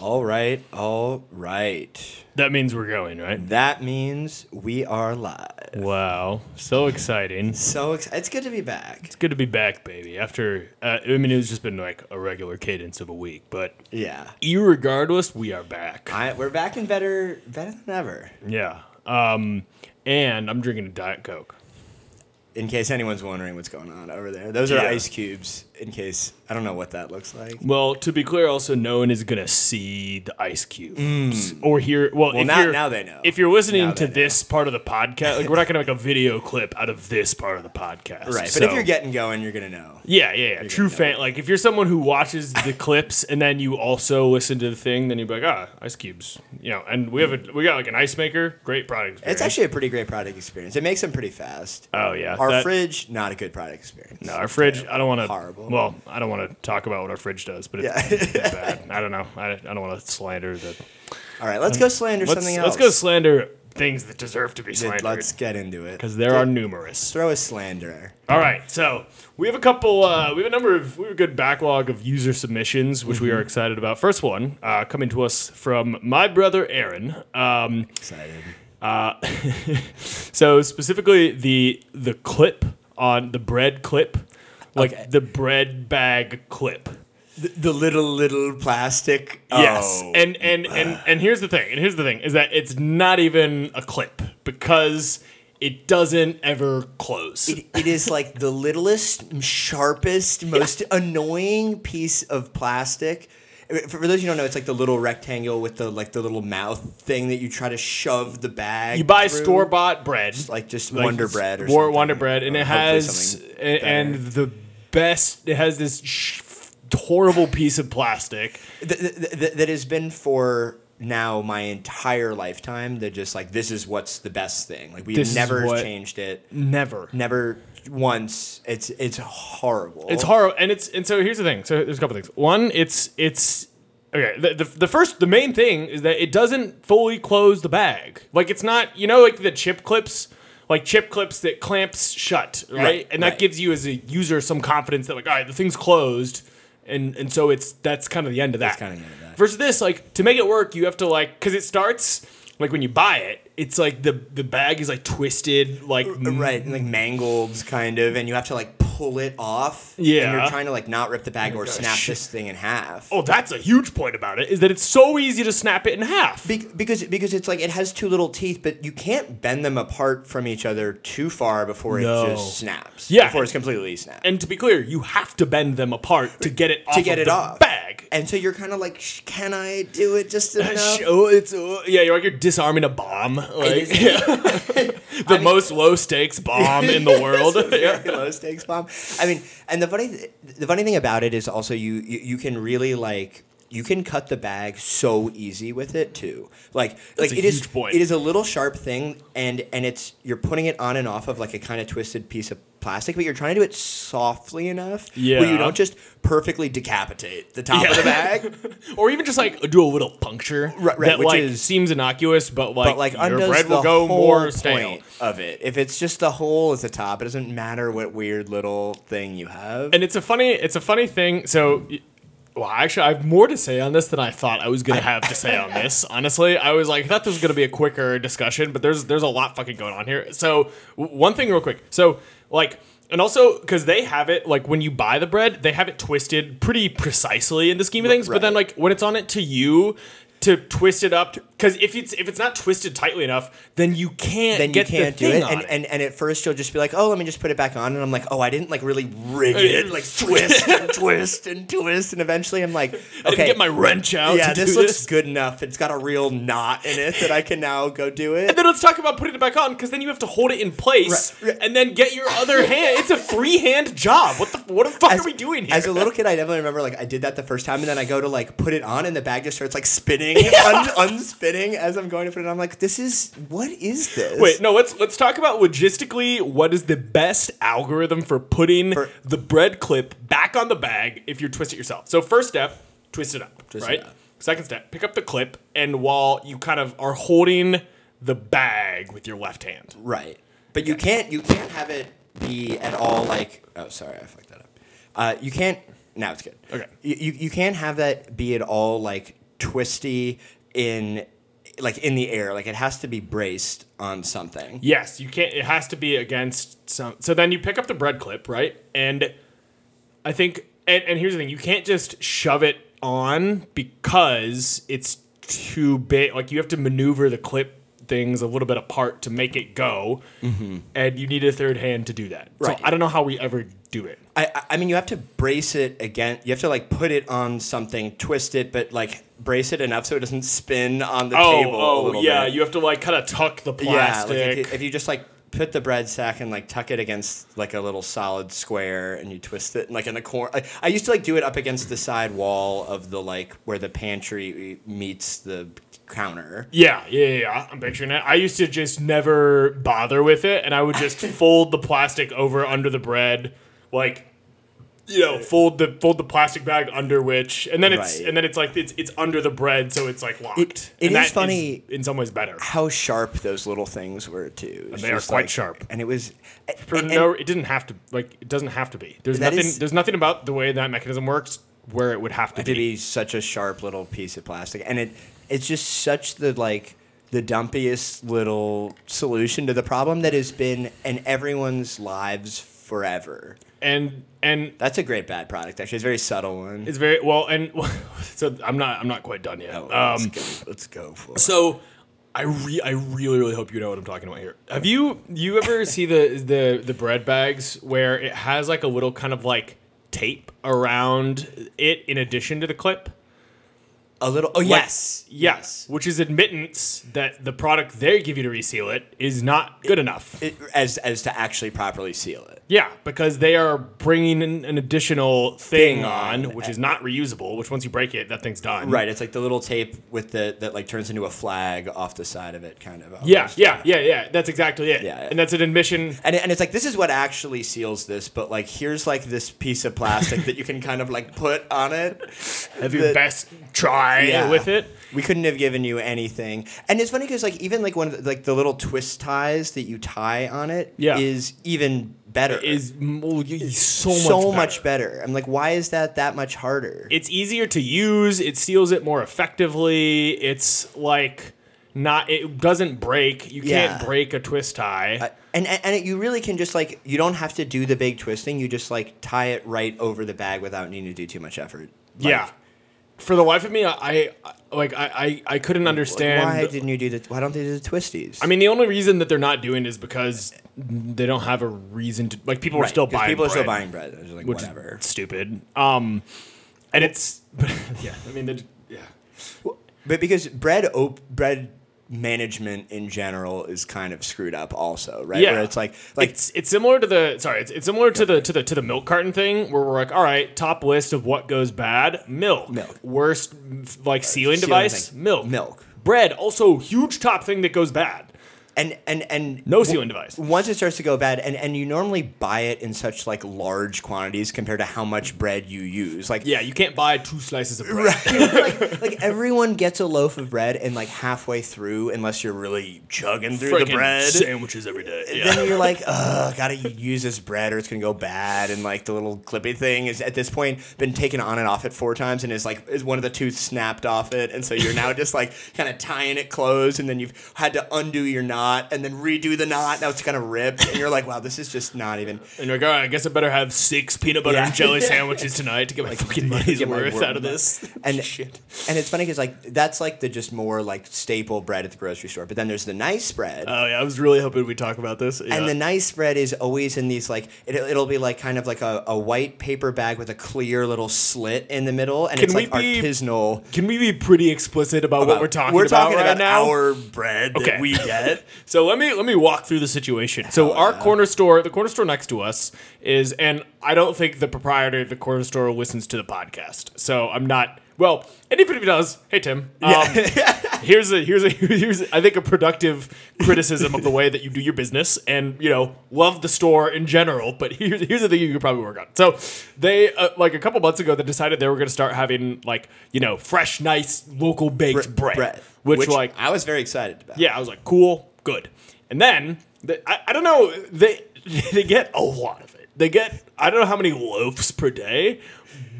All right, all right. That means we're going, right? That means we are live. Wow, so exciting! So ex- it's good to be back. It's good to be back, baby. After uh, I mean, it's just been like a regular cadence of a week, but Yeah, irregardless, we are back. I, we're back and better, better than ever. Yeah. Um, and I'm drinking a diet coke. In case anyone's wondering what's going on over there, those are Yeah. ice cubes. In case I don't know what that looks like. Well, to be clear, also no one is gonna see the ice cubes or hear. Well, if now- you're, now they know. If you're listening Now to know. this part of the podcast, like we're not gonna make a video clip out of this part of the podcast, Right, but So- if you're getting going, you're gonna know. Yeah, yeah, yeah. True fan. Like if you're someone who watches the clips and then you also listen to the thing, then you'd be like, ah, ice cubes. You know, and we have a we got like an ice maker. Great product. Experience. It's actually a pretty great product experience. It makes them pretty fast. Oh yeah. Our that- fridge, not a good product experience. No, our fridge. I don't want to. Horrible. Well, I don't want to talk about what our fridge does, but it's, Yeah. it's bad. I don't know. I, I don't want to slander the. All right, let's go slander Let's, something else. let's go slander things that deserve to be slandered. Let's get into it. because there are numerous. Throw a slanderer. All right, so we have a couple. Uh, we have a number of we have a good backlog of user submissions, which Mm-hmm. we are excited about. First one uh, coming to us from my brother Aaron. Um, Excited. so specifically the the clip on the bread clip, like Okay. the bread bag clip. The, the little little plastic. Yes, Oh. and and and and here's the thing. And here's the thing is that it's not even a clip because it doesn't ever close. It, it is like the littlest, sharpest, most annoying piece of plastic. For those who don't know, it's like the little rectangle with the like the little mouth thing that you try to shove the bag. you buy store bought bread, like just like Wonder Bread or something. Wonder Bread, and Or it has and the best. It has this sh- horrible piece of plastic. Th- th- th- that has been for now my entire lifetime. That just like this is what's the best thing. Like we've This is never what- changed it. Never. Never once. It's it's horrible. It's horrible, and it's and so here's the thing. So there's a couple things. One, it's it's okay. The, the the first, the main thing is that it doesn't fully close the bag. Like it's not, you know, like the chip clips, like chip clips that clamps shut, right? Right, and that right. gives you as a user some confidence that like, all right, the thing's closed, and and so it's that's kind of the end of that. kinda the end of that. Versus this, like to make it work, you have to like because it starts. Like when you buy it, it's like the the bag is like twisted, like right and like mangled kind of, and you have to like pull it off. Yeah. and you're trying to like not rip the bag or gosh. snap this thing in half. Oh, that's a huge point about it. Is that it's so easy to snap it in half. Be- because because it's like it has two little teeth, but you can't bend them apart from each other too far before No. it just snaps. Yeah. before it's completely snapped. and to be clear, you have to bend them apart to get it off to get of it the off bag. and so you're kind of like, "Sh- can I do it just enough? Oh, it's uh, yeah. You're like you're disarming a bomb, like is- the most low stakes bomb in the world. It's yeah. very low stakes bomb. I mean, and the funny th- the funny thing about it is also you you, you can really like you can cut the bag so easy with it too. Like like a it is point. it is a little sharp thing and and it's you're putting it on and off of like a kind of twisted piece of plastic, but you're trying to do it softly enough where you don't just perfectly decapitate the top of the bag. or even just like do a little puncture Right, right, that which like is- seems innocuous, but like, but like your bread will go more stale. of it. If it's just the hole at the top, it doesn't matter what weird little thing you have. And it's a funny, it's a funny thing. So, well, actually, I have more to say on this than I thought I was gonna have to say on this. Honestly, I was like, I thought this was gonna be a quicker discussion, but there's there's a lot fucking going on here. So, w- one thing real quick. So, like. And also, because they have it, like when you buy the bread, they have it twisted pretty precisely in the scheme of things. But then, like when it's on it to you, to twist it up, because if it's if it's not twisted tightly enough, then you can't then you can't do it. And, and and at first you'll just be like, oh, let me just put it back on, and I'm like, oh, I didn't like really rig it, like twist and twist and twist, and eventually I'm like, I okay, get my wrench out. yeah, this looks this. good enough. It's got a real knot in it that I can now go do it. And then let's talk about putting it back on because then you have to hold it in place right. and then get your other hand. It's a free hand job. What the what the fuck As- are we doing here? As a little kid, I definitely remember like I did that the first time, and then I go to like put it on, and the bag just starts like spinning, un- unspinning as I'm going to put it. I'm like, this is what is this? Wait, no. Let's let's talk about logistically what is the best algorithm for putting For- the bread clip back on the bag if you twist it yourself. So first step, twist it up, Twist it right? up. Second step, pick up the clip, and while you kind of are holding the bag with your left hand, Right. But you can't you can't have it be at all like oh sorry I fucked that up. Uh, you can't now it's good. Okay. You, you you can't have that be at all like twisty in like in the air. Like it has to be braced on something. Yes, you can't. It has to be against some. So then you pick up the bread clip, right? And I think, and, and here's the thing: you can't just shove it on because it's too big. Like you have to maneuver the clip things a little bit apart to make it go, mm-hmm. and you need a third hand to do that. Right. So I don't know how we ever do it. I, I- mean, you have to brace it again. You have to like put it on something, twist it, but like brace it enough so it doesn't spin on the Oh, table. a oh, yeah. bit. You have to like kind of tuck the yeah. plastic. Like if you, if you just like put the bread sack and like tuck it against like a little solid square and you twist it and, like in the corner. I, I used to like do it up against the side wall of the like where the pantry meets the counter. Yeah, yeah, yeah, yeah. I'm picturing it. I used to just never bother with it, and I would just fold the plastic over under the bread, like you know, fold the fold the plastic bag under which, and then it's Right. and then it's like it's it's under the bread, so it's like locked. It- it and is funny- in some ways better. How sharp those little things were too. They are quite like- sharp. And it was For and- no, it didn't have to like it doesn't have to be. There's nothing. is- there's nothing about the way that mechanism works where it would have to to be. be such a sharp little piece of plastic and it it's just such the like the dumpiest little solution to the problem that has been in everyone's lives forever And and that's a great bad product actually it's a very subtle one it's very well. And so I'm not I'm not quite done yet. Um, let's, go, let's go for it So I re- I really really hope you know what I'm talking about here. Have you you ever see the the the bread bags where it has like a little kind of like tape around it in addition to the clip? a little oh yes Yes, which is admittance that the product they give you to reseal it is not good enough. it, as as to actually properly seal it Yeah, because they are bringing in an additional thing, Thing on, on. which is not reusable. Which once you break it, that thing's done. right it's like the little tape with the that like turns into a flag off the side of it kind of Yeah, almost. yeah, yeah, yeah. That's exactly it. Yeah, yeah. And that's an admission. And, and it's like this is what actually seals this, but like here's like this piece of plastic that you can kind of like put on it. Have your best try Yeah. with it. We couldn't have given you anything. And it's funny because like even like one of the, like the little twist ties that you tie on it is Yeah. even better. Is m- well, y- so much so better. much better. I'm like, why is that that much harder? It's easier to use. It seals it more effectively. It's like not. It doesn't break. You can't break a twist tie. Uh, and and, and it, you really can just like you don't have to do the big twisting. You just like tie it right over the bag without needing to do too much effort. Like, yeah. For the life of me, I, I like I, I, I couldn't understand. Why didn't you do the? Why don't they do the twisties? I mean, the only reason that they're not doing it is because they don't have a reason to. Like, people are Right, still 'cause buying. People are still buying bread. It's like which whatever. is stupid. Um, and it's yeah. I mean, they're- yeah. But because bread op- bread management in general is kind of screwed up also, right? Yeah, Where it's like like it's it's similar to the sorry, it's, it's similar to the to the to the milk carton thing where we're like, all right, top list of what goes bad, milk, Milk. worst like sealing, sealing device, thing. milk, Milk. bread, also huge top thing that goes bad. And and and No sealing device. Once it starts to go bad, and and you normally buy it in such like large quantities compared to how much bread you use. Like Yeah, you can't buy two slices of bread. like, like everyone gets a loaf of bread, and like halfway through, unless you're really chugging through the bread. sandwiches every day. Yeah. Then you're like, ugh, gotta use this bread or it's gonna go bad. And like the little clippy thing is at this point been taken on and off it four times and is like is one of the tooth snapped off it. And so you're now just like kind of tying it closed and then you've had to undo your knot and then redo the knot. Now it's kind of ripped. And you're like, wow, this is just not even And you're like, all right, I guess I better have six peanut butter Yeah. and jelly sandwiches tonight to get my fucking money's worth out of this. and shit. and it's funny because like that's like the just more like staple bread at the grocery store. But then there's the nice bread. Oh yeah, I was really hoping we'd talk about this. Yeah. And the nice bread is always in these like it, it'll be like kind of like a, a white paper bag with a clear little slit in the middle, and Can it's we like be- artisanal. Can we be pretty explicit about, what we're talking we're about talking right about now? our bread Okay. that we get. So let me let me walk through the situation. So our corner store, the corner store next to us is, and I don't think the proprietor of the corner store listens to the podcast. So I'm not. Well, and even if he does, hey Tim, um, here's a here's a here's I think a productive criticism of the way that you do your business, and you know love the store in general. But here's here's the thing you could probably work on. So they uh, like a couple months ago they decided they were going to start having like you know fresh, nice, local baked bread, bread, which like I was very excited about. yeah, I was like, cool, good. And then the, I, I don't know they they get a lot of it. They get I don't know how many loaves per day,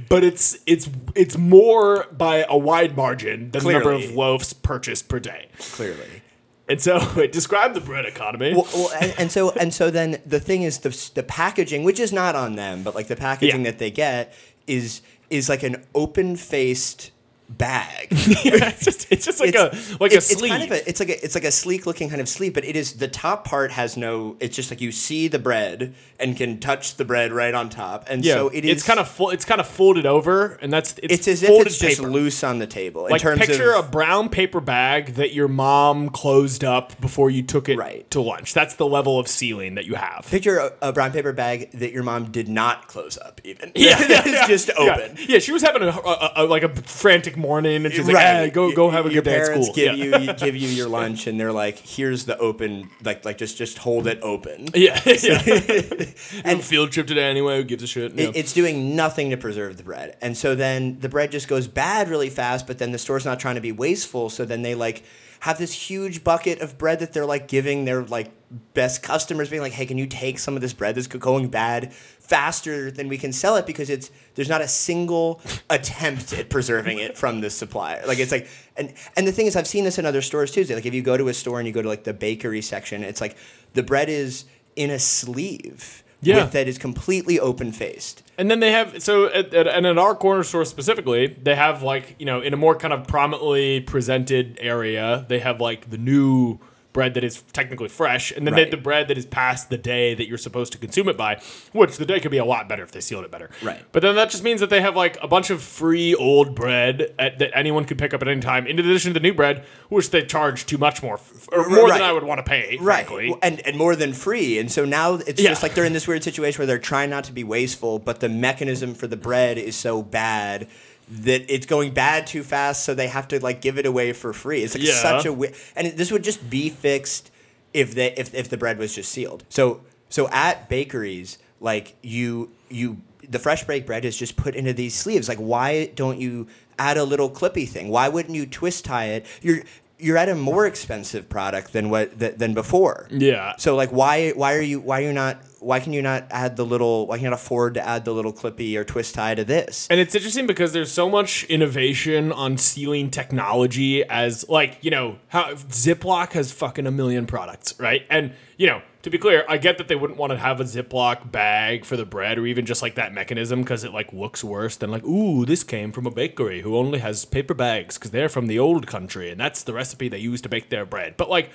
but it's it's it's more by a wide margin than the number of loaves purchased per day. Clearly. And so it described the bread economy. Well, well and, and so and so then the thing is the the packaging, which is not on them, but like the packaging Yeah. that they get is is like an open faced bag. yeah, it's just it's just like a like a it's, it's sleeve. kind of a it's like a it's like a sleek looking kind of sleeve, but it is the top part has no. It's just like you see the bread and can touch the bread right on top, and yeah, so it is. it's kind of full. It's kind of folded over, and that's it's, It's as if it's just paper. loose on the table. In Like picture of, a brown paper bag that your mom closed up before you took it Right. to lunch. That's the level of sealing that you have. Picture a, a brown paper bag that your mom did not close up, even. Yeah, yeah, it's yeah. just Yeah. open. Yeah, she was having a, a, a like a frantic morning, and she's like, "Ah, "Go, go have a your good day at school." give yeah. you give you your lunch, and they're like, "Here's the open, like like just just hold it open." Yeah, yeah. and field trip today anyway. Who gives a shit? It- it's doing nothing to preserve the bread, and so then the bread just goes bad really fast. But then the store's not trying to be wasteful, so then they like have this huge bucket of bread that they're like giving their like best customers, being like, "Hey, can you take some of this bread that's going bad faster than we can sell it because it's there's not a single attempt at preserving it from the supplier. Like it's like and and the thing is, I've seen this in other stores too. Like if you go to a store and you go to like the bakery section, it's like the bread is in a sleeve. Yeah. With, that is completely open faced. And then they have so at, at, and at our corner store specifically, they have like you know in a more kind of prominently presented area, they have like the new bread that is technically fresh, and then they have Right. the bread that is past the day that you're supposed to consume it by, which the day could be a lot better if they sealed it better. Right. But then that just means that they have like a bunch of free old bread at, that anyone could pick up at any time, in addition to the new bread, which they charge too much more, f- or more Right. than I would want to pay, frankly. And and more than free. And so now it's Yeah. just like they're in this weird situation where they're trying not to be wasteful, but the mechanism for the bread is so bad that it's going bad too fast, so they have to like give it away for free. It's like Yeah. such a wi- and this would just be fixed if they if, if the bread was just sealed. So so at bakeries, like you you the fresh baked bread is just put into these sleeves. Like why don't you add a little clippy thing? Why wouldn't you twist tie it? You're you're at a more expensive product than what th- than before. Yeah. So like why why are you why are you not why can you not add the little why can you not afford to add the little clippy or twist tie to this? And it's interesting because there's so much innovation on sealing technology as like, you know, how Ziploc has fucking a million products, right? And, you know, to be clear, I get that they wouldn't want to have a Ziploc bag for the bread or even just like that mechanism because it like looks worse than like, ooh, this came from a bakery who only has paper bags because they're from the old country and that's the recipe they use to bake their bread. But like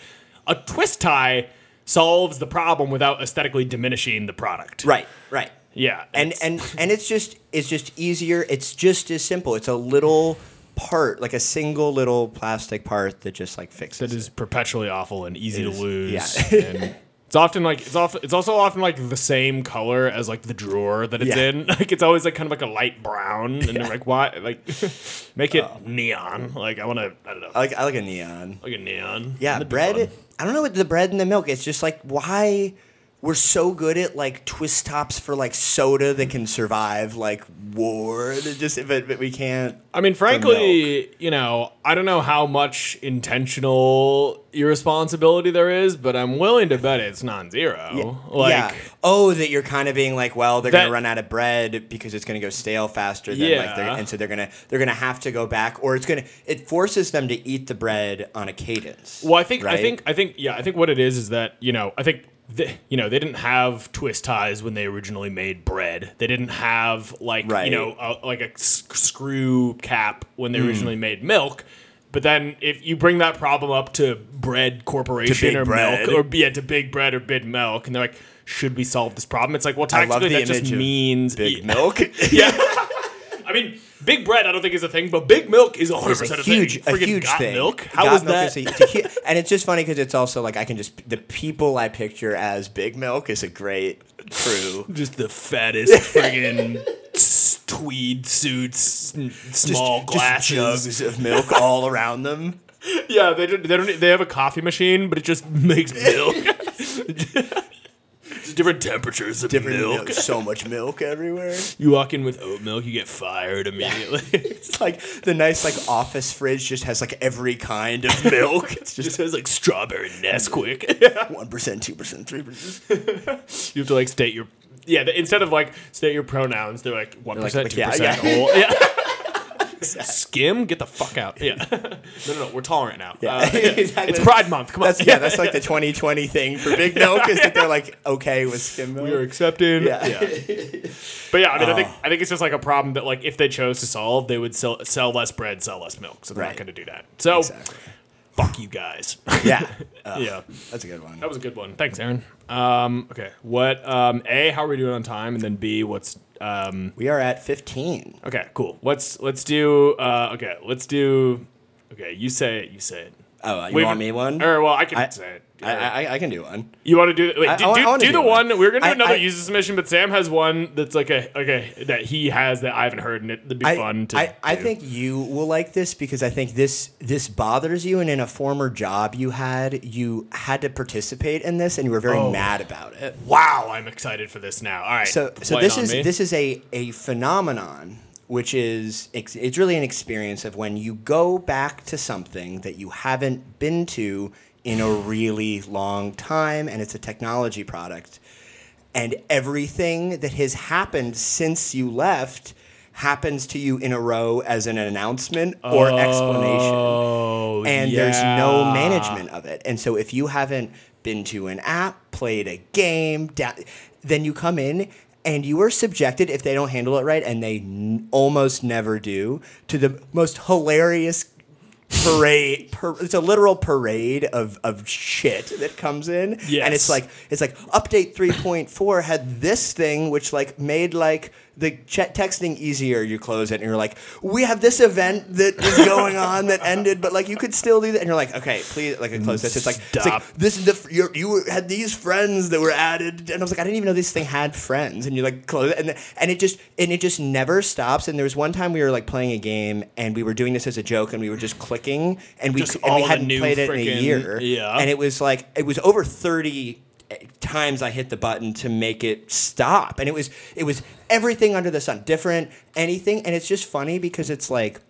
a twist tie solves the problem without aesthetically diminishing the product. Right, right. Yeah. And it's- and and it's just it's just easier. It's just as simple. It's a little part, like a single little plastic part that just like fixes that it. is perpetually awful and easy to is, lose. yeah. and it's often like it's often it's also often like the same color as like the drawer that it's Yeah. in. Like it's always like kind of like a light brown, and they're like, why? Like make it oh. neon. Like I want to. I don't know. I like I like a neon. like a neon. Yeah, bread. fun. I don't know what the bread and the milk. It's just like why we're so good at like twist tops for like soda that can survive like war. That just but, but we can't. I mean, frankly, you know, I don't know how much intentional irresponsibility there is, but I'm willing to bet it's non-zero. Yeah. Like, yeah. Oh, that you're kind of being like, well, they're That- gonna run out of bread because it's gonna go stale faster than like, they're, Yeah. and so they're gonna they're gonna have to go back, or it's gonna it forces them to eat the bread on a cadence. Well, I think I think I think yeah, I think what it is is that you know I think the, you know they didn't have twist ties when they originally made bread. They didn't have like Right. You know a, like a s- screw cap when they hmm. originally made milk. But then if you bring that problem up to bread corporation Big or Bread. milk or yeah to big bread or big milk, and they're like, should we solve this problem? It's like well, I love tactically the that just means big yeah. milk. yeah. I mean, big bread I don't think is a thing, but big milk is 100 percent a a huge, thing. a huge thing. milk. How Got milk that? is a- hu- and it's just funny because it's also like I can just the people I picture as big milk is a great crew. just the fattest friggin' tweed suits, small just, glasses. just jugs of milk all around them. yeah, they don't, they don't. They have a coffee machine, but it just makes milk. Different temperatures of Different milk. milk. So much milk everywhere. You walk in with oat milk, you get fired immediately. It's like the nice like office fridge just has like every kind of milk. it just just has like strawberry Nesquik. one percent, two percent, three percent. you have to like state your yeah, instead of like state your pronouns, they're like one percent, two yeah, percent, Yeah. Skim, get the fuck out. Yeah. no, no, no. We're tolerant now. Yeah, Uh, yeah. exactly. It's Pride Month. Come on. That's yeah, that's like the 2020 thing for Big Milk is that they're like okay with skim milk. we are accepting. Yeah. Yeah. But yeah, I mean, I think I think it's just like a problem that like if they chose to solve, they would sell sell less bread, sell less milk. So they're Right. not going to do that. So Exactly. fuck you guys. Yeah. Uh, yeah. That's a good one. That was a good one. Thanks, Aaron. Um, okay. What? Um, a. How are we doing on time? And then B. What's? Um, We are at 15. okay. Cool. Let's let's do. Uh, okay. Let's do. Okay. You say it. You say it. Oh, uh, you We've- want me one? Or well, I can I- say it. I, I, I can do one. You want to do? Wait, I- do, do, do do the one. one. We're gonna do another user submission, but Sam has one that's like a okay that he has that I haven't heard, and it'd be fun to. I, I think you will like this because I think this this bothers you, and in a former job you had, you had to participate in this, and you were very Oh. mad about it. Wow, I'm excited for this now. All right. So so this is me. this is a a phenomenon which is it's really an experience of when you go back to something that you haven't been to in a really long time and it's a technology product and everything that has happened since you left happens to you in a row as an announcement or explanation Oh, and there's no management of it. And so if you haven't been to an app, played a game, da- then you come in and you are subjected if they don't handle it right, and they n- almost never do, to the most hilarious parade. Per- it's a literal parade of, of shit that comes in, and it's like it's like update three point four had this thing which like made like the chat texting easier. You close it and you're like, we have this event that is going on that ended, but like you could still do that, and you're like, okay, please, like I close this. It's like it's like this is the you're, you had these friends that were added, and I was like, I didn't even know this thing had friends, and you like close it, and and it just and it just never stops. And there was one time we were like playing a game, and we were doing this as a joke, and we were just clicking, and we Just and all we hadn't played it in a year, yeah. and it was like it was over thirty times I hit the button to make it stop, and it was it was everything under the sun, different anything, and it's just funny because it's like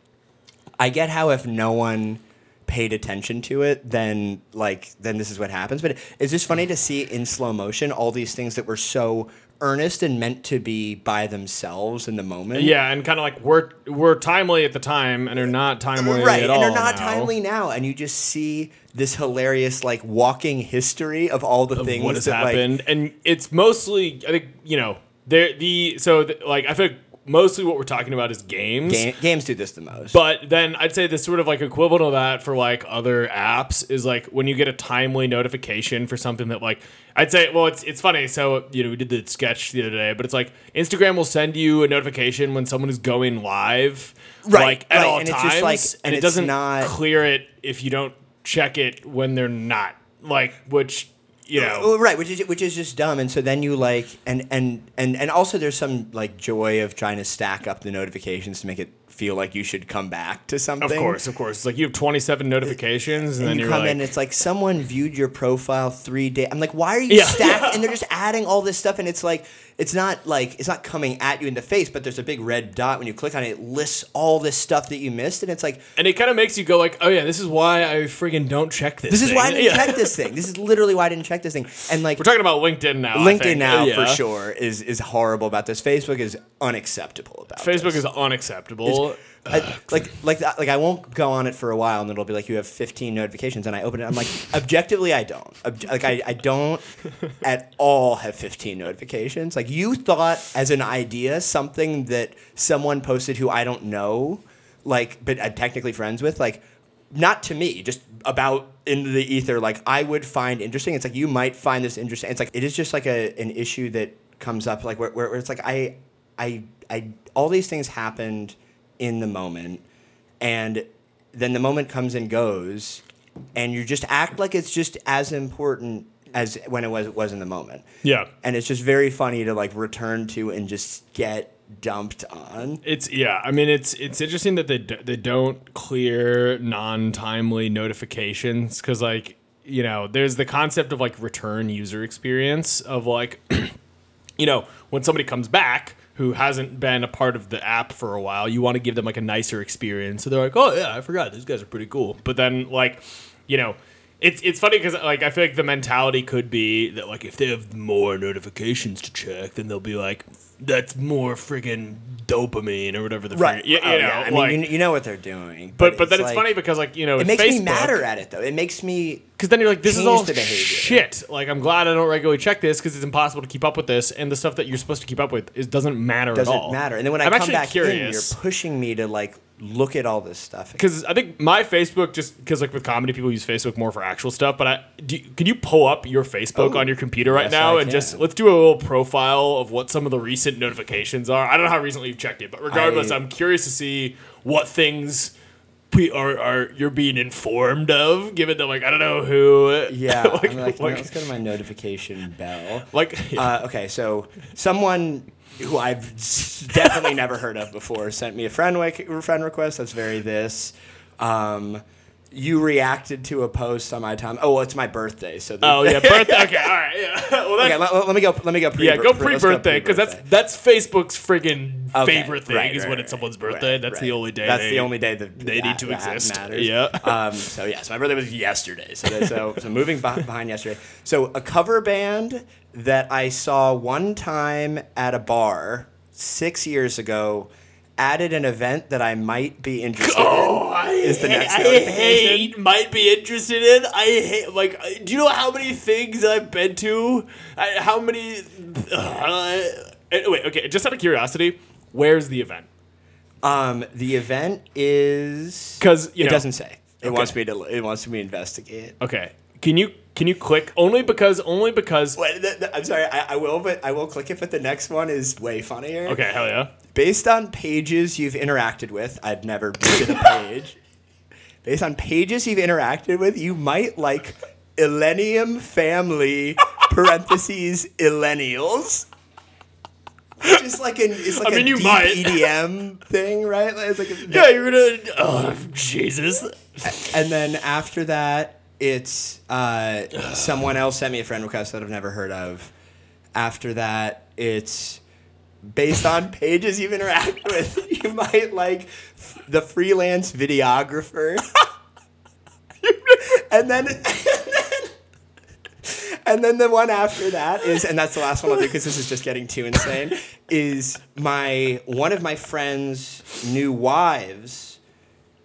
I get how if no one paid attention to it, then like then this is what happens. But it's just funny to see in slow motion all these things that were so earnest and meant to be by themselves in the moment. Yeah, and kind of like we're we're timely at the time, and they're not timely Right, at and all. they're not now. timely now, and you just see this hilarious like walking history of all the of things what has that like happened, and it's mostly I think you know there the so the, like I think mostly what we're talking about is games. Ga- games do this the most. But then I'd say the sort of like equivalent of that for like other apps is like when you get a timely notification for something that like I'd say well it's it's funny so you know we did the sketch the other day but it's like Instagram will send you a notification when someone is going live Right, like at right, all and it's times just like- and, and it doesn't not- clear it if you don't check it when they're not like which you know right, which is which is just dumb, and so then you like, and and and and also there's some like joy of trying to stack up the notifications to make it feel like you should come back to something. of course of course it's like you have 27 notifications and, And then you you're come like in, it's like someone viewed your profile three days. I'm like, why are you Yeah. stacking? and they're just adding all this stuff, and it's like, it's not like it's not coming at you in the face, but there's a big red dot when you click on it. It lists all this stuff that you missed, and it's like, and it kind of makes you go like oh yeah this is why I friggin' don't check this this is why I didn't Yeah. check this thing. This is literally why I didn't check this thing. And like, We're talking about LinkedIn now. I LinkedIn now Yeah. for sure is is horrible about this. Facebook is unacceptable about Facebook this. is unacceptable. I, ah, like like that- like I won't go on it for a while, and it'll be like you have 15 notifications, and I open it. I'm like, objectively, I don't. Like I, I don't at all have 15 notifications. Like you thought as an idea something that someone posted who I don't know, like but I'm technically friends with, like not to me, just about in the ether. Like I would find interesting. It's like you might find this interesting. It's like it is just like a an issue that comes up, like where, where, where it's like I I I all these things happened in the moment and then the moment comes and goes and you just act like it's just as important as when it was it was in the moment yeah. and it's just very funny to like return to and just get dumped on It's yeah. I mean, it's it's interesting that they d- they don't clear non-timely notifications because like you know there's the concept of like return user experience of like you know when somebody comes back who hasn't been a part of the app for a while you want to give them like a nicer experience. So they're like oh yeah i forgot. These guys are pretty cool. But then like you know it's it's funny because like I feel like the mentality could be that like if they have more notifications to check, then they'll be like, that's more friggin' dopamine or whatever the Right. friggin- you, you Oh, know, yeah. I mean, like, you, you know what they're doing. but but then it's like- funny because like you know It makes me Facebook, madder at it though. It makes me because then you're like, this is all the shit. Like, I'm glad I don't regularly check this because it's impossible to keep up with this, and the stuff that you're supposed to keep up with is doesn't matter doesn't at all. matter. And then when I I'm come actually back curious. in, you're pushing me to like look at all this stuff. because I think my Facebook just because like with comedy people use Facebook more for actual stuff. But I do, can you pull up your Facebook Oh, on your computer right yes, now I and just let's do a little profile of what some of the recent notifications are. I don't know how recently you've checked it, but regardless, I- am curious to see what things. we Are, are you're being informed of given that like I don't know who Yeah, like, I'm like, like, let's go to my notification bell. like Uh, okay, so someone who I've definitely never heard of before sent me a friend friend request. That's very this. Um, you reacted to a post on my time. Oh, well, it's my birthday. So the- oh yeah birthday okay all right yeah well okay, let, let me go. Let me go. Pre- yeah go pre- pre let's go birthday because that's that's Facebook's friggin' Okay, favorite thing right, is right, when it's someone's right, birthday. that's the only day. That's they, the only day that they that- need to exist. Matters. Yeah. Um, so yes, yeah, so my birthday was yesterday. So that, so so moving beh- behind yesterday. So a cover band that I saw one time at a bar six years ago added an event that I might be interested Oh, in. I, Is the next I hate, might be interested in. I hate, like, do you know how many things I've been to? I, how many? Uh, wait, okay, just out of curiosity, where's the event? Um, the event is 'Cause, you it know- doesn't say. It Okay. wants me to. It wants me to investigate. Okay, can you can you click only because only because? Wait, th- th- I'm sorry. I, I will, but I will click it. But the next one is way funnier. Okay, hell yeah. Based on pages you've interacted with, I'd never been to the page. Based on pages you've interacted with, you might like Illenium Family parentheses Millennials. Which is like an it's like I mean, a you deep might. EDM thing, right? Like, It's like a, Yeah, you're gonna. Oh, Jesus. And then after that, it's uh, someone else sent me a friend request that I've never heard of. After that, it's based on pages you've interacted with. You might like the freelance videographer. and then. And then the one after that is, and that's the last one I'll do because this is just getting too insane. Is my one of my friends' new wives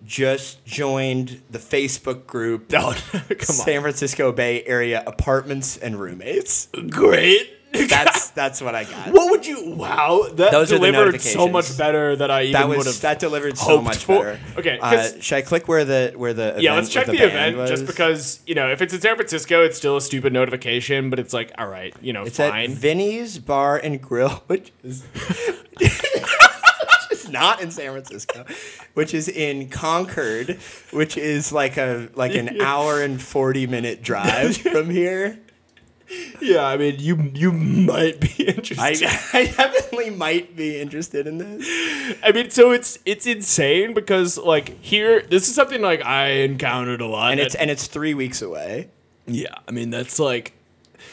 just joined the Facebook group No, come on. San Francisco Bay Area apartments and roommates. Great. That's that's what I got. What would you? Wow, that Those the delivered so much better than I even That would have. that delivered so much for. better. Okay, uh, should I click where the where the Yeah, let's check the, band event just because you know if it's in San Francisco, it's still a stupid notification, but it's like all right, you know, It's fine. at Vinny's Bar and Grill, which is not in San Francisco, which is in Concord, which is like a like an hour and forty minute drive from here. yeah, I mean, you you might be interested. I, I definitely might be interested in this. I mean, so it's it's insane because like here, this is something like I encountered a lot, And it's and it's three weeks away. yeah, I mean that's like,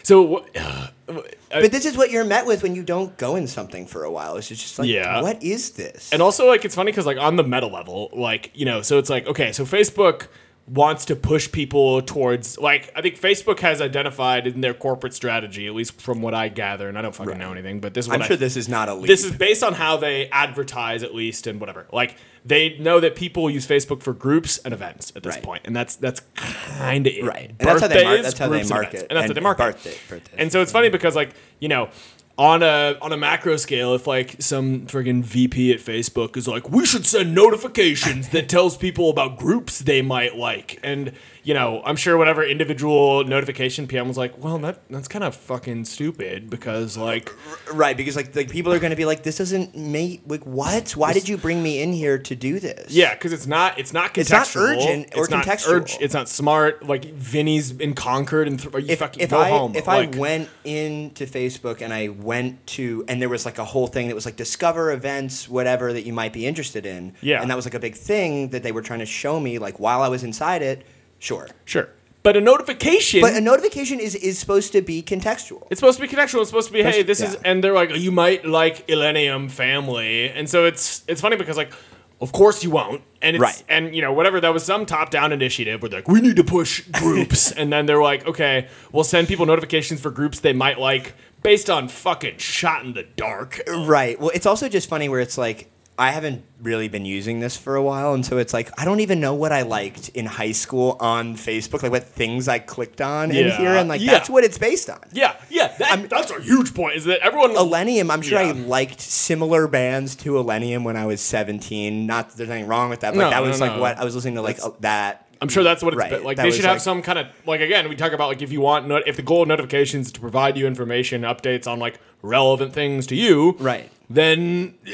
so? Uh, But this is what you're met with when you don't go in something for a while. It's just like, Yeah. what is this? And also, like, it's funny because, like, on the meta level, like, you know, so it's like, okay, so Facebook wants to push people towards, like, I think Facebook has identified in their corporate strategy, at least from what I gather, and I don't fucking know anything, but this is what I'm I, sure this is not a leak. this is based on how they advertise, at least, and whatever. Like, they know that people use Facebook for groups and events at this Right. point, and that's that's kind of it. right. And that's how they mar- that's how they market. events. and that's and what they market. Birthday, birthday. And so it's funny because like you know, on a on a macro scale, if like some friggin' VP at Facebook is like, we should send notifications that tells people about groups they might like, and you know, I'm sure whatever individual notification PM was like, well, that that's kind of fucking stupid because like right, because like like people are going to be like, this doesn't make like what? Why did you bring me in here to do this? yeah, because it's not it's not contextual. It's not urgent or it's not contextual. urg- it's not smart. Like Vinny's in Concord and th- you If, fucking if go I home. if like, I went into Facebook and I went to and there was like a whole thing that was like discover events whatever that you might be interested in Yeah. and that was like a big thing that they were trying to show me like while I was inside it sure sure, but a notification. but a notification is is supposed to be contextual It's supposed to be contextual. It's supposed to be, hey, this is, and they're like, you might like Illenium family, and so it's it's funny because like of course you won't. And it's, Right. and you know whatever that was some top down initiative where they're like we need to push groups and then they're like okay we'll send people notifications for groups they might like based on fucking shot in the dark. Right. Well, it's also just funny where it's like I haven't really been using this for a while, and so it's like I don't even know what I liked in high school on Facebook, like what things I clicked on in Yeah. here, and like Yeah. that's what it's based on. Yeah, yeah, that, that's a huge point. Is that everyone? Illenium, I'm sure I Yeah. liked similar bands to Illenium when I was 17. Not that there's anything wrong with that, but No, like, that no, was like no. what I was listening to, like uh, that. I'm sure that's what it's Right, been. like. that They was should have like- some kind of like again. We talk about like if you want not, if the goal of notifications is to provide you information, updates on like relevant things to you, Right. Then, uh,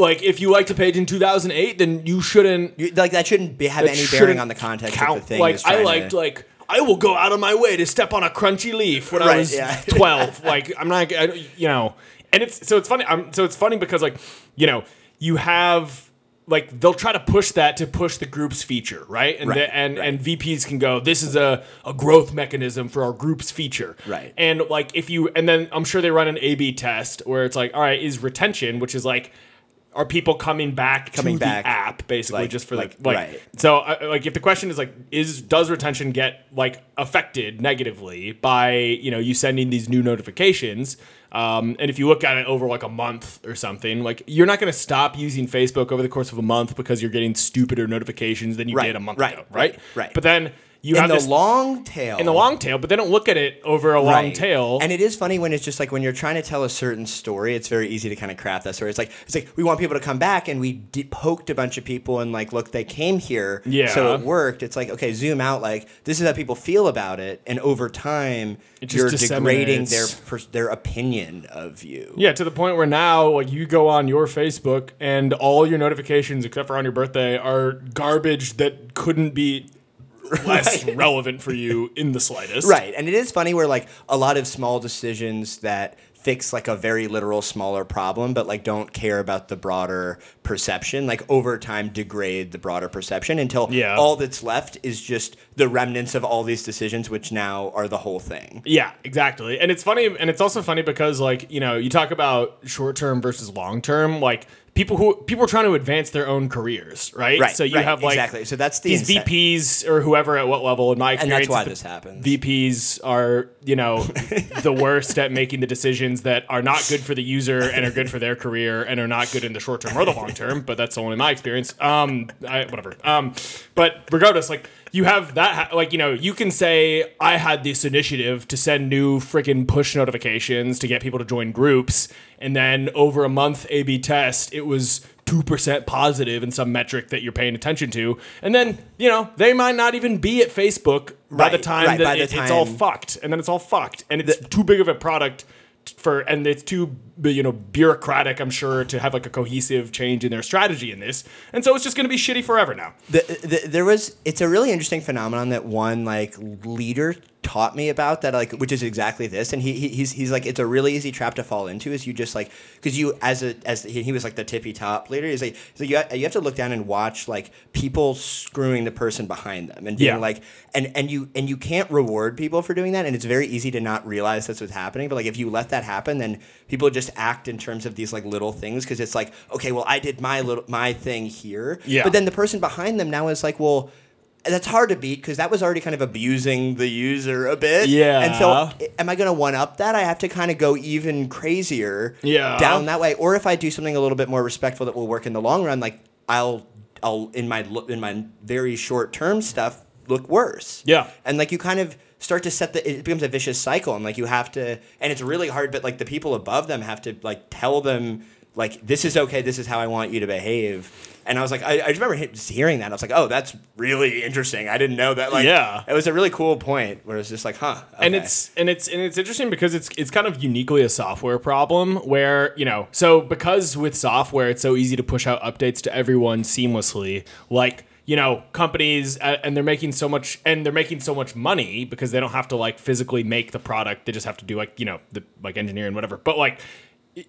like if you liked a page in 2008, then you shouldn't You, like that shouldn't be, have that any bearing on the context count. of the thing. Like I liked to- like I will go out of my way to step on a crunchy leaf when I was yeah. 12. like I'm not, I, you know, and it's so it's funny. I'm so it's funny because like you know you have like they'll try to push that to push the groups feature right and Right, the, and right. and VPs can go this is a, a growth mechanism for our groups feature Right. and like if you and then I'm sure they run an A/B test where it's like all right is retention which is like are people coming back Coming to back, the app basically like- just for like- like like right. so uh, like if the question is like is does retention get like affected negatively by you know you sending these new notifications um, and if you look at it over like a month or something like you're not going to stop using facebook over the course of a month because you're getting stupider notifications than you Right, did a month right, ago right right, right. but then you in have the this long tail. in the long tail but they don't look at it over a long Right. tail And it is funny when it's just like when you're trying to tell a certain story, it's very easy to kind of craft that story. It's like it's like we want people to come back, and we de- poked a bunch of people, and like, look, they came here, Yeah. so it worked. It's like okay, zoom out, like this is how people feel about it, and over time, you're degrading their pers- their opinion of you. Yeah, to the point where now, like, you go on your Facebook and all your notifications, except for on your birthday, are garbage that couldn't be less relevant for you in the slightest. Right. And it is funny where like a lot of small decisions that fix like a very literal smaller problem but like don't care about the broader perception like over time degrade the broader perception until Yeah. all that's left is just the remnants of all these decisions which now are the whole thing. Yeah, exactly. And it's funny, and it's also funny because, like, you know, you talk about short term versus long term, like. People who people are trying to advance their own careers, right? Right, So you right, have like exactly. So that's the these VPs or whoever at what level. In my And experience, that's why this happens. VPs are, you know, the worst at making the decisions that are not good for the user and are good for their career and are not good in the short term or the long term. But that's only my experience. Um, I, whatever. Um, but regardless, like you have that, like you know, you can say I had this initiative to send new freaking push notifications to get people to join groups, and then over a month A/B test, it was. 2% positive in some metric that you're paying attention to. And then, you know, they might not even be at Facebook by the time right, that by the it- it's all fucked, and then it's all fucked, and it's too big of a product for, and it's too you know bureaucratic. I'm sure to have like a cohesive change in their strategy in this, and so it's just going to be shitty forever now. the, the, there was it's a really interesting phenomenon that one like leader taught me about that like which is exactly this and he, he he's he's like it's a really easy trap to fall into is you just like because you as a as he, he was like the tippy top leader he's like so you, ha- you have to look down and watch like people screwing the person behind them and being Yeah. like and and you and you can't reward people for doing that and it's very easy to not realize that's what's happening but like if you let that happen then people just act in terms of these like little things because it's like okay well i did my little my thing here Yeah. but then the person behind them now is like well that's hard to beat because that was already kind of abusing the user a bit. Yeah. And so, eh, am I going to one up that? I have to kind of go even crazier Yeah. down that way. Or if I do something a little bit more respectful that will work in the long run, like I'll, I'll in my in my very short term stuff look worse. Yeah. And like you kind of start to set the it becomes a vicious cycle and like you have to and it's really hard but like the people above them have to like tell them like this is okay this is how i want you to behave. And i was like i, I just remember just hearing that i was like oh that's really interesting. I didn't know that like Yeah. it was a really cool point where it's just like huh and it's and it's and it's interesting because it's it's kind of uniquely a software problem where you know so because with software it's so easy to push out updates to everyone seamlessly like you know companies uh, and they're making so much and they're making so much money because they don't have to like physically make the product. They just have to do like you know the like engineering whatever. But like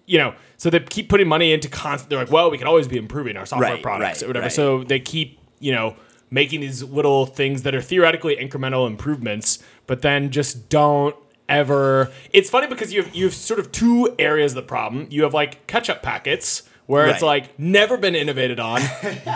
you know so they keep putting money into constant they're like well we can always be improving our software Right, products right, or whatever. right. so they keep you know making these little things that are theoretically incremental improvements but then just don't ever it's funny because you have you have sort of two areas of the problem. You have like ketchup packets where it's like never been innovated on,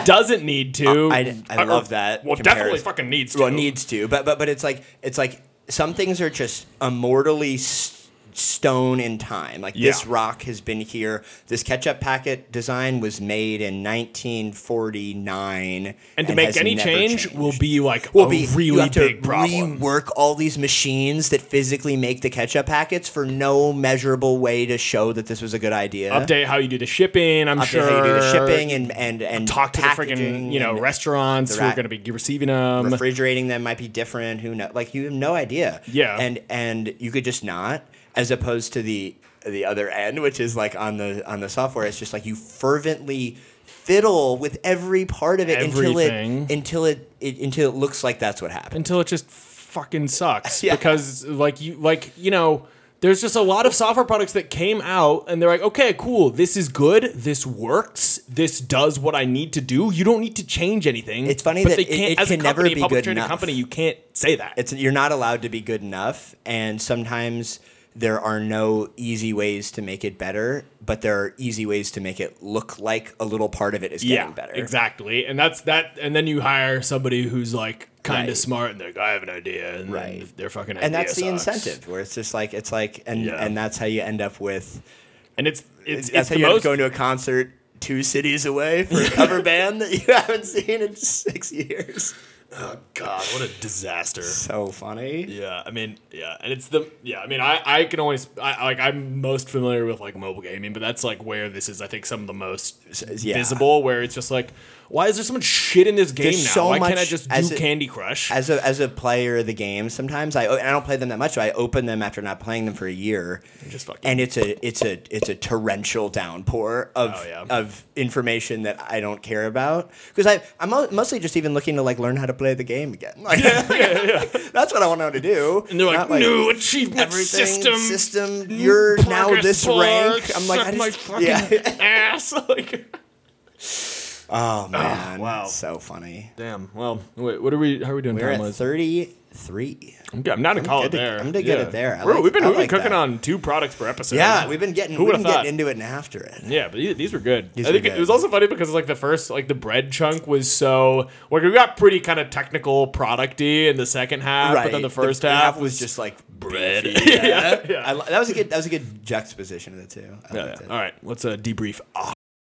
doesn't need to. I, I uh, Or- love that. Well, definitely fucking needs to. Well, needs to, but but but it's like it's like some things are just immortally s- stone in time. Like this rock has been here. This ketchup packet design was made in 1949, and to make any change changed. will be like will a be really big problem. rework all these machines that physically make the ketchup packets for no measurable way to show that this was a good idea. Update how you do the shipping. I'm Update sure how you do the shipping and and and talk to the freaking you know restaurants who are going to be receiving them. refrigerating them might be different. Who know? Like you have no idea. Yeah. And and you could just not, as opposed to the the other end, which is like on the on the software. It's just like you fervently fiddle with every part of it Everything. until it until it, it until it looks like that's what happened. until it just fucking sucks Yeah. because like you like you know there's just a lot of software products that came out and they're like okay cool this is good this works this does what i need to do you don't need to change anything It's funny but that they it- can't it as a can never company, be public good traded enough. company you can't say that It's you're not allowed to be good enough, and sometimes there are no easy ways to make it better, but there are easy ways to make it look like a little part of it is getting yeah better. exactly and that's that and then you hire somebody who's like kind of Right. smart and they're like i have an idea and Right. then they're fucking and that's the incentive where it's just like it's like and Yeah. and that's how you end up with and it's it's, that's it's how you most going to a concert two cities away for a cover band that you haven't seen in six years oh god what a disaster so funny Yeah, I mean, yeah, and it's the yeah. I mean, I I can always I like I'm most familiar with like mobile gaming, but that's like where this is. I think some of the most yeah. visible. Where it's just like, why is there so much shit in this game There's now? so why can't I just do a- Candy Crush? as a as a player of the game sometimes i and i don't play them that much so i open them after not playing them for a year just fucking- and it's a it's a it's a torrential downpour of Oh, yeah. of information that i don't care about because i i'm mostly just even looking to like learn how to play the game again. Like that's what i want to know to do. And they're like, Not, new achievement system. system. You're now this bar, rank. I'm like I my fucking yeah. ass. like, oh man wow. so funny damn. Well, wait, what are we? How are we doing? we're at 33 I'm good. I'm not to call it good to- there. I'm going to get it there. Bro, like- we've been, we've been cooking that. on two products per episode. yeah we've been getting Who we've been thought? getting into it and after it Yeah, but these, were good. These I think it was also funny because like the first, like the bread chunk was so like we got pretty kind of technical producty in the second half, but then the first half, was just like bread. beefy, yeah, yeah. I, that was a good. That was a good juxtaposition of the two. I Yeah, yeah. it. All right, let's uh, debrief